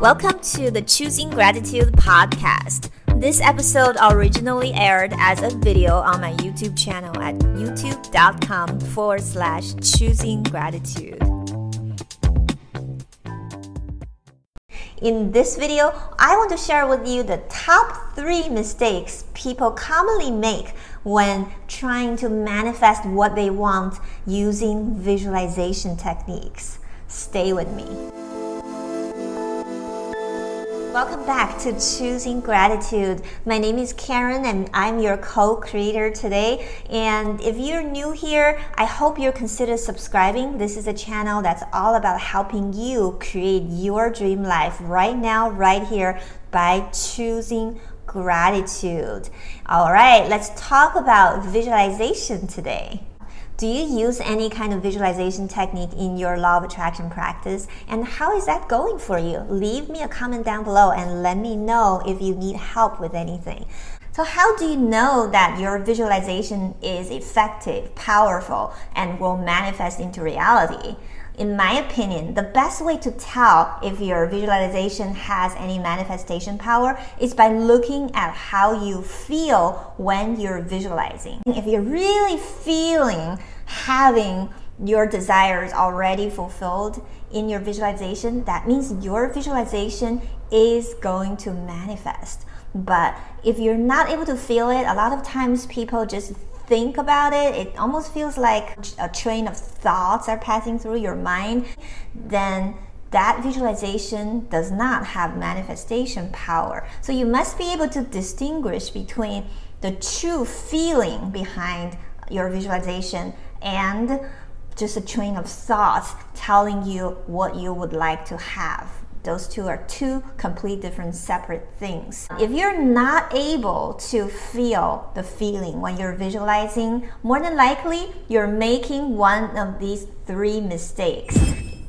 Welcome to the Choosing Gratitude podcast. This episode originally aired as a video on my YouTube channel at youtube.com forward slash choosing gratitude. In this video, I want to share with you the top three mistakes people commonly make when trying to manifest what they want using visualization techniques. Stay with me. Welcome back to Choosing Gratitude. My name is Karen and I'm your co creator today. And if you're new here, I hope you'll consider subscribing. This is a channel that's all about helping you create your dream life right now, right here, by choosing gratitude. All right, let's talk about visualization today. Do you use any kind of visualization technique in your law of attraction practice? And how is that going for you? Leave me a comment down below and let me know if you need help with anything. So, how do you know that your visualization is effective, powerful, and will manifest into reality? In my opinion, the best way to tell if your visualization has any manifestation power is by looking at how you feel when you're visualizing. If you're really feeling having your desires already fulfilled in your visualization, that means your visualization is going to manifest. But if you're not able to feel it, a lot of times people just think about it, it almost feels like a train of thoughts are passing through your mind, then that visualization does not have manifestation power. So you must be able to distinguish between the true feeling behind your visualization and just a train of thoughts telling you what you would like to have. Those two are two complete different separate things. If you're not able to feel the feeling when you're visualizing, more than likely you're making one of these three mistakes.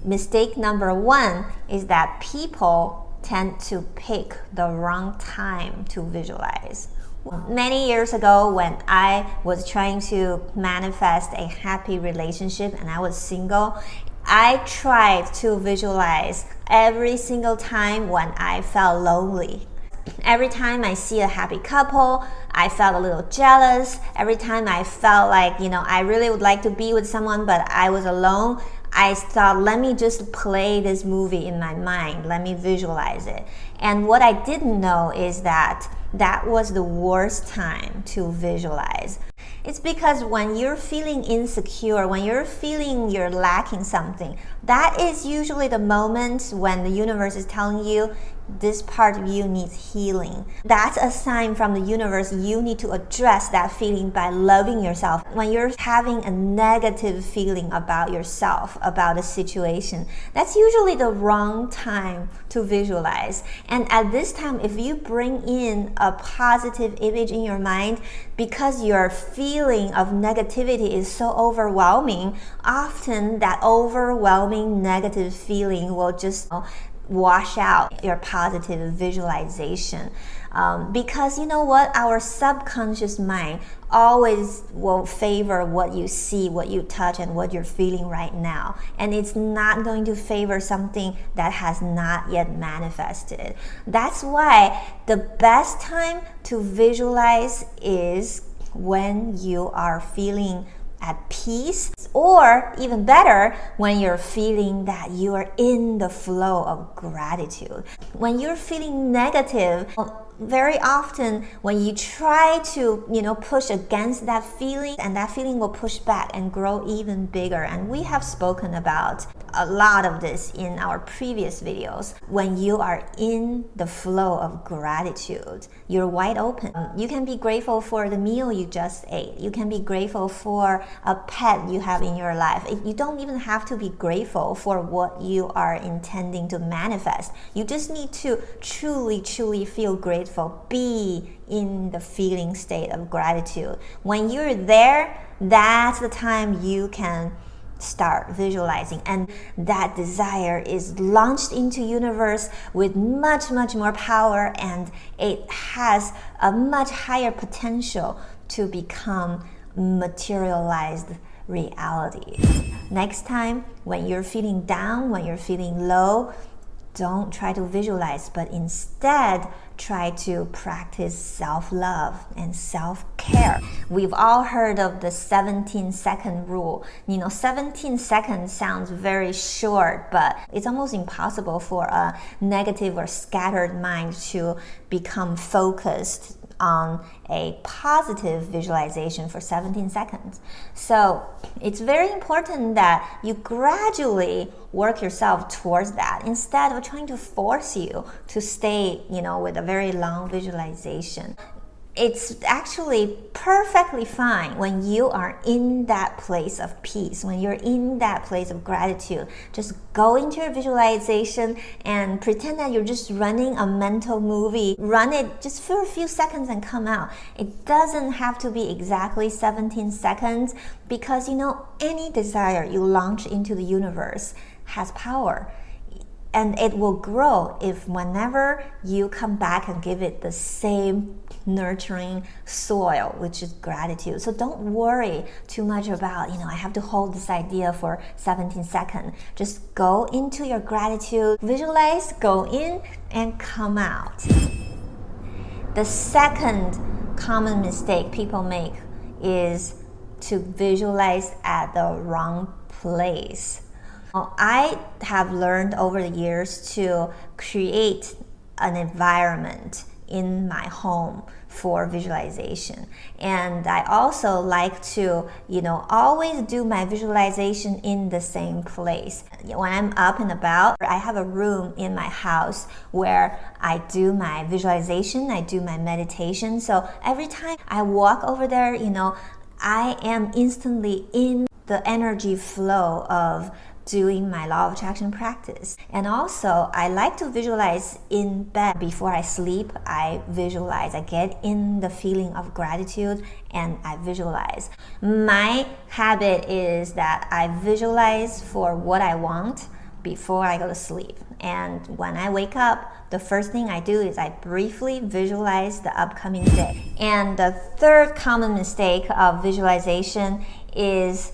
Mistake number one is that people tend to pick the wrong time to visualize. Many years ago, when I was trying to manifest a happy relationship and I was single, I tried to visualize every single time when I felt lonely. Every time I see a happy couple, I felt a little jealous. Every time I felt like, you know, I really would like to be with someone, but I was alone, I thought, let me just play this movie in my mind. Let me visualize it. And what I didn't know is that that was the worst time to visualize. It's because when you're feeling insecure, when you're feeling you're lacking something, that is usually the moment when the universe is telling you this part of you needs healing. That's a sign from the universe you need to address that feeling by loving yourself. When you're having a negative feeling about yourself, about a situation, that's usually the wrong time to visualize. And at this time, if you bring in a positive image in your mind, because your feeling of negativity is so overwhelming, often that overwhelming negative feeling will just wash out your positive visualization. Um, because you know what? Our subconscious mind always will favor what you see, what you touch, and what you're feeling right now. And it's not going to favor something that has not yet manifested. That's why the best time to visualize is when you are feeling at peace, or even better, when you're feeling that you are in the flow of gratitude. When you're feeling negative, very often when you try to you know push against that feeling and that feeling will push back and grow even bigger and we have spoken about a lot of this in our previous videos. When you are in the flow of gratitude you're wide open. You can be grateful for the meal you just ate. You can be grateful for a pet you have in your life. You don't even have to be grateful for what you are intending to manifest. You just need to truly truly feel grateful. Be in the feeling state of gratitude. When you're there, that's the time you can start visualizing. And that desire is launched into universe with much much more power and it has a much higher potential to become materialized reality. Next time when you're feeling down when you're feeling low don't try to visualize, but instead try to practice self love and self care. We've all heard of the 17 second rule. You know, 17 seconds sounds very short, but it's almost impossible for a negative or scattered mind to become focused on a positive visualization for 17 seconds. So it's very important that you gradually work yourself towards that instead of trying to force you to stay, you know, with a very long visualization it's actually perfectly fine when you are in that place of peace, when you're in that place of gratitude. Just go into your visualization and pretend that you're just running a mental movie. Run it just for a few seconds and come out. It doesn't have to be exactly 17 seconds because you know, any desire you launch into the universe has power and it will grow if whenever you come back and give it the same nurturing soil which is gratitude. So don't worry too much about you know i have to hold this idea for 17 seconds. Just go into your gratitude visualize go in and come out. The second common mistake people make is to visualize at the wrong place I have learned over the years to create an environment in my home for visualization. And I also like to, you know, always do my visualization in the same place. When I'm up and about, I have a room in my house where I do my visualization, I do my meditation. So every time I walk over there, you know, I am instantly in the energy flow of doing my law of attraction practice. And also, I like to visualize in bed before I sleep. I visualize, I get in the feeling of gratitude and I visualize. My habit is that I visualize for what I want before I go to sleep. And when I wake up, the first thing I do is I briefly visualize the upcoming day. And the third common mistake of visualization is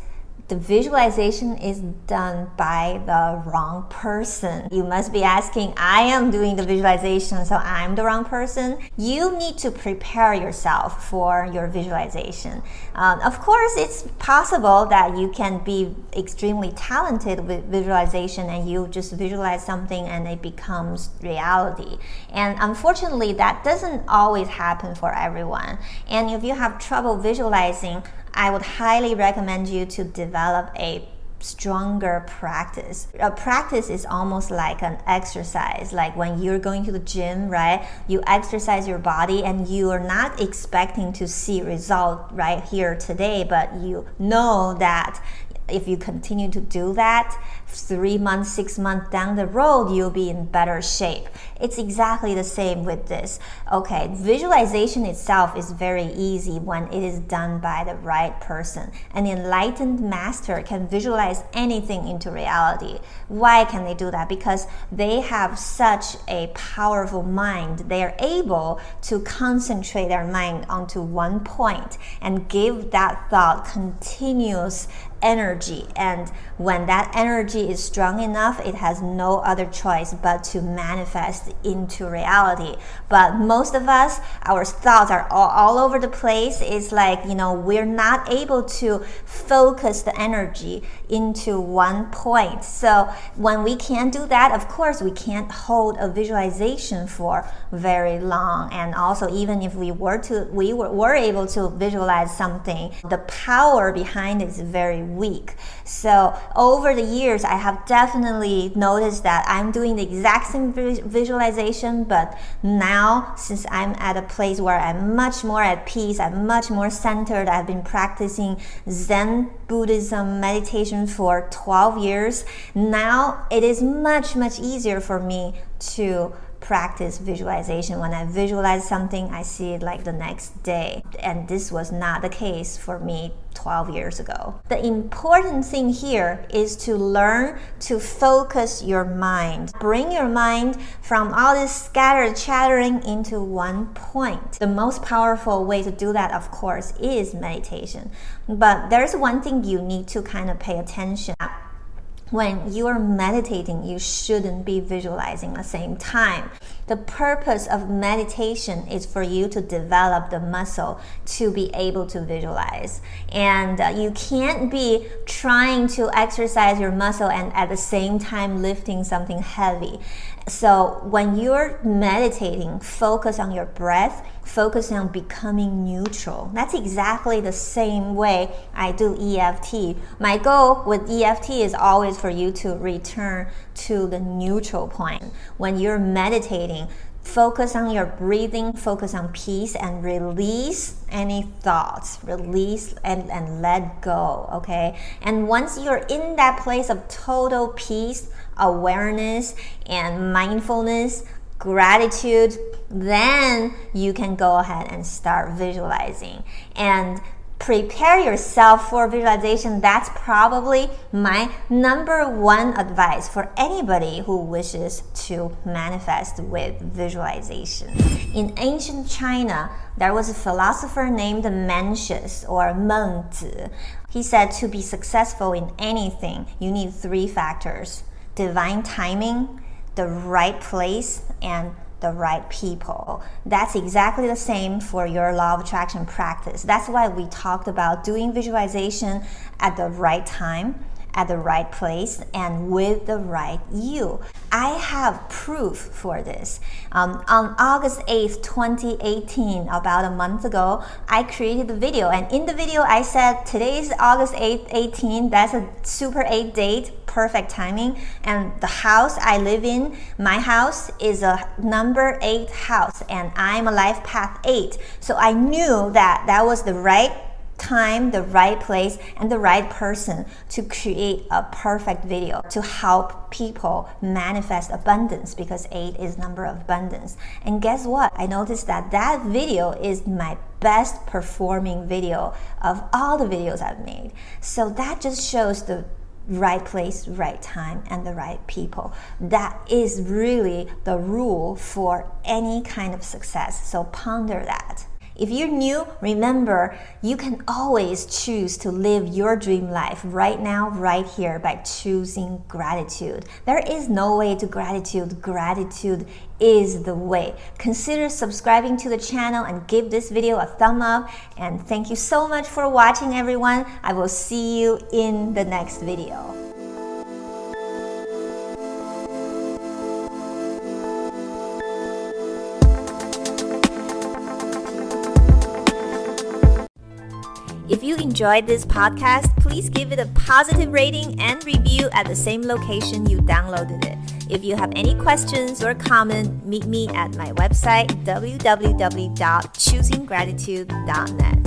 the visualization is done by the wrong person. You must be asking, I am doing the visualization, so I'm the wrong person. You need to prepare yourself for your visualization. Um, of course, it's possible that you can be extremely talented with visualization and you just visualize something and it becomes reality. And unfortunately, that doesn't always happen for everyone. And if you have trouble visualizing, I would highly recommend you to develop a stronger practice. A practice is almost like an exercise. Like when you're going to the gym, right? You exercise your body and you are not expecting to see result right here today, but you know that if you continue to do that, three months, six months down the road, you'll be in better shape. It's exactly the same with this. Okay, visualization itself is very easy when it is done by the right person. An enlightened master can visualize anything into reality. Why can they do that? Because they have such a powerful mind. They are able to concentrate their mind onto one point and give that thought continuous energy. And when that energy is strong enough, it has no other choice but to manifest into reality. But most of us, our thoughts are all, all over the place. It's like, you know, we're not able to focus the energy into one point. So when we can't do that, of course, we can't hold a visualization for very long. And also, even if we were to, we were, were able to visualize something, the power behind it is very weak. So over the years, I have definitely noticed that I'm doing the exact same visualization, but now since I'm at a place where I'm much more at peace, I'm much more centered, I've been practicing Zen Buddhism meditation for 12 years. Now it is much, much easier for me to practice visualization. When I visualize something, I see it like the next day. And this was not the case for me 12 years ago. The important thing here is to learn to focus your mind. Bring your mind from all this scattered chattering into one point. The most powerful way to do that, of course, is meditation. But there's one thing you need to kind of pay attention when you are meditating, you shouldn't be visualizing at the same time. The purpose of meditation is for you to develop the muscle to be able to visualize. And uh, you can't be trying to exercise your muscle and at the same time lifting something heavy. So when you're meditating, focus on your breath, focus on becoming neutral. That's exactly the same way I do EFT. My goal with EFT is always for you to return to the neutral point. When you're meditating, focus on your breathing, focus on peace, and release any thoughts. Release and, and let go, okay? And once you're in that place of total peace, awareness, and mindfulness, gratitude, then you can go ahead and start visualizing. And prepare yourself for visualization. That's probably my number one advice for anybody who wishes to manifest with visualization. In ancient China, there was a philosopher named Mencius or Mengzi. He said to be successful in anything, you need three factors divine timing, the right place, and the right people. That's exactly the same for your law of attraction practice. That's why we talked about doing visualization at the right time at the right place and with the right you. I have proof for this. Um, on August 8th, 2018, about a month ago, I created the video. And in the video, I said today is August 8th, 18. That's a super 8 date, perfect timing. And the house I live in, my house, is a number 8 house. And I'm a life path 8. So I knew that that was the right time, the right place, and the right person to create a perfect video to help people manifest abundance because 8 is number of abundance. And guess what? I noticed that that video is my best performing video of all the videos I've made. So that just shows the right place, right time, and the right people. That is really the rule for any kind of success. So ponder that. If you're new, remember you can always choose to live your dream life right now, right here by choosing gratitude. There is no way to gratitude. Gratitude is the way. Consider subscribing to the channel and give this video a thumb up. And thank you so much for watching, everyone. I will see you in the next video. Enjoyed this podcast, please give it a positive rating and review at the same location you downloaded it. If you have any questions or comment, meet me at my website www.choosinggratitude.net.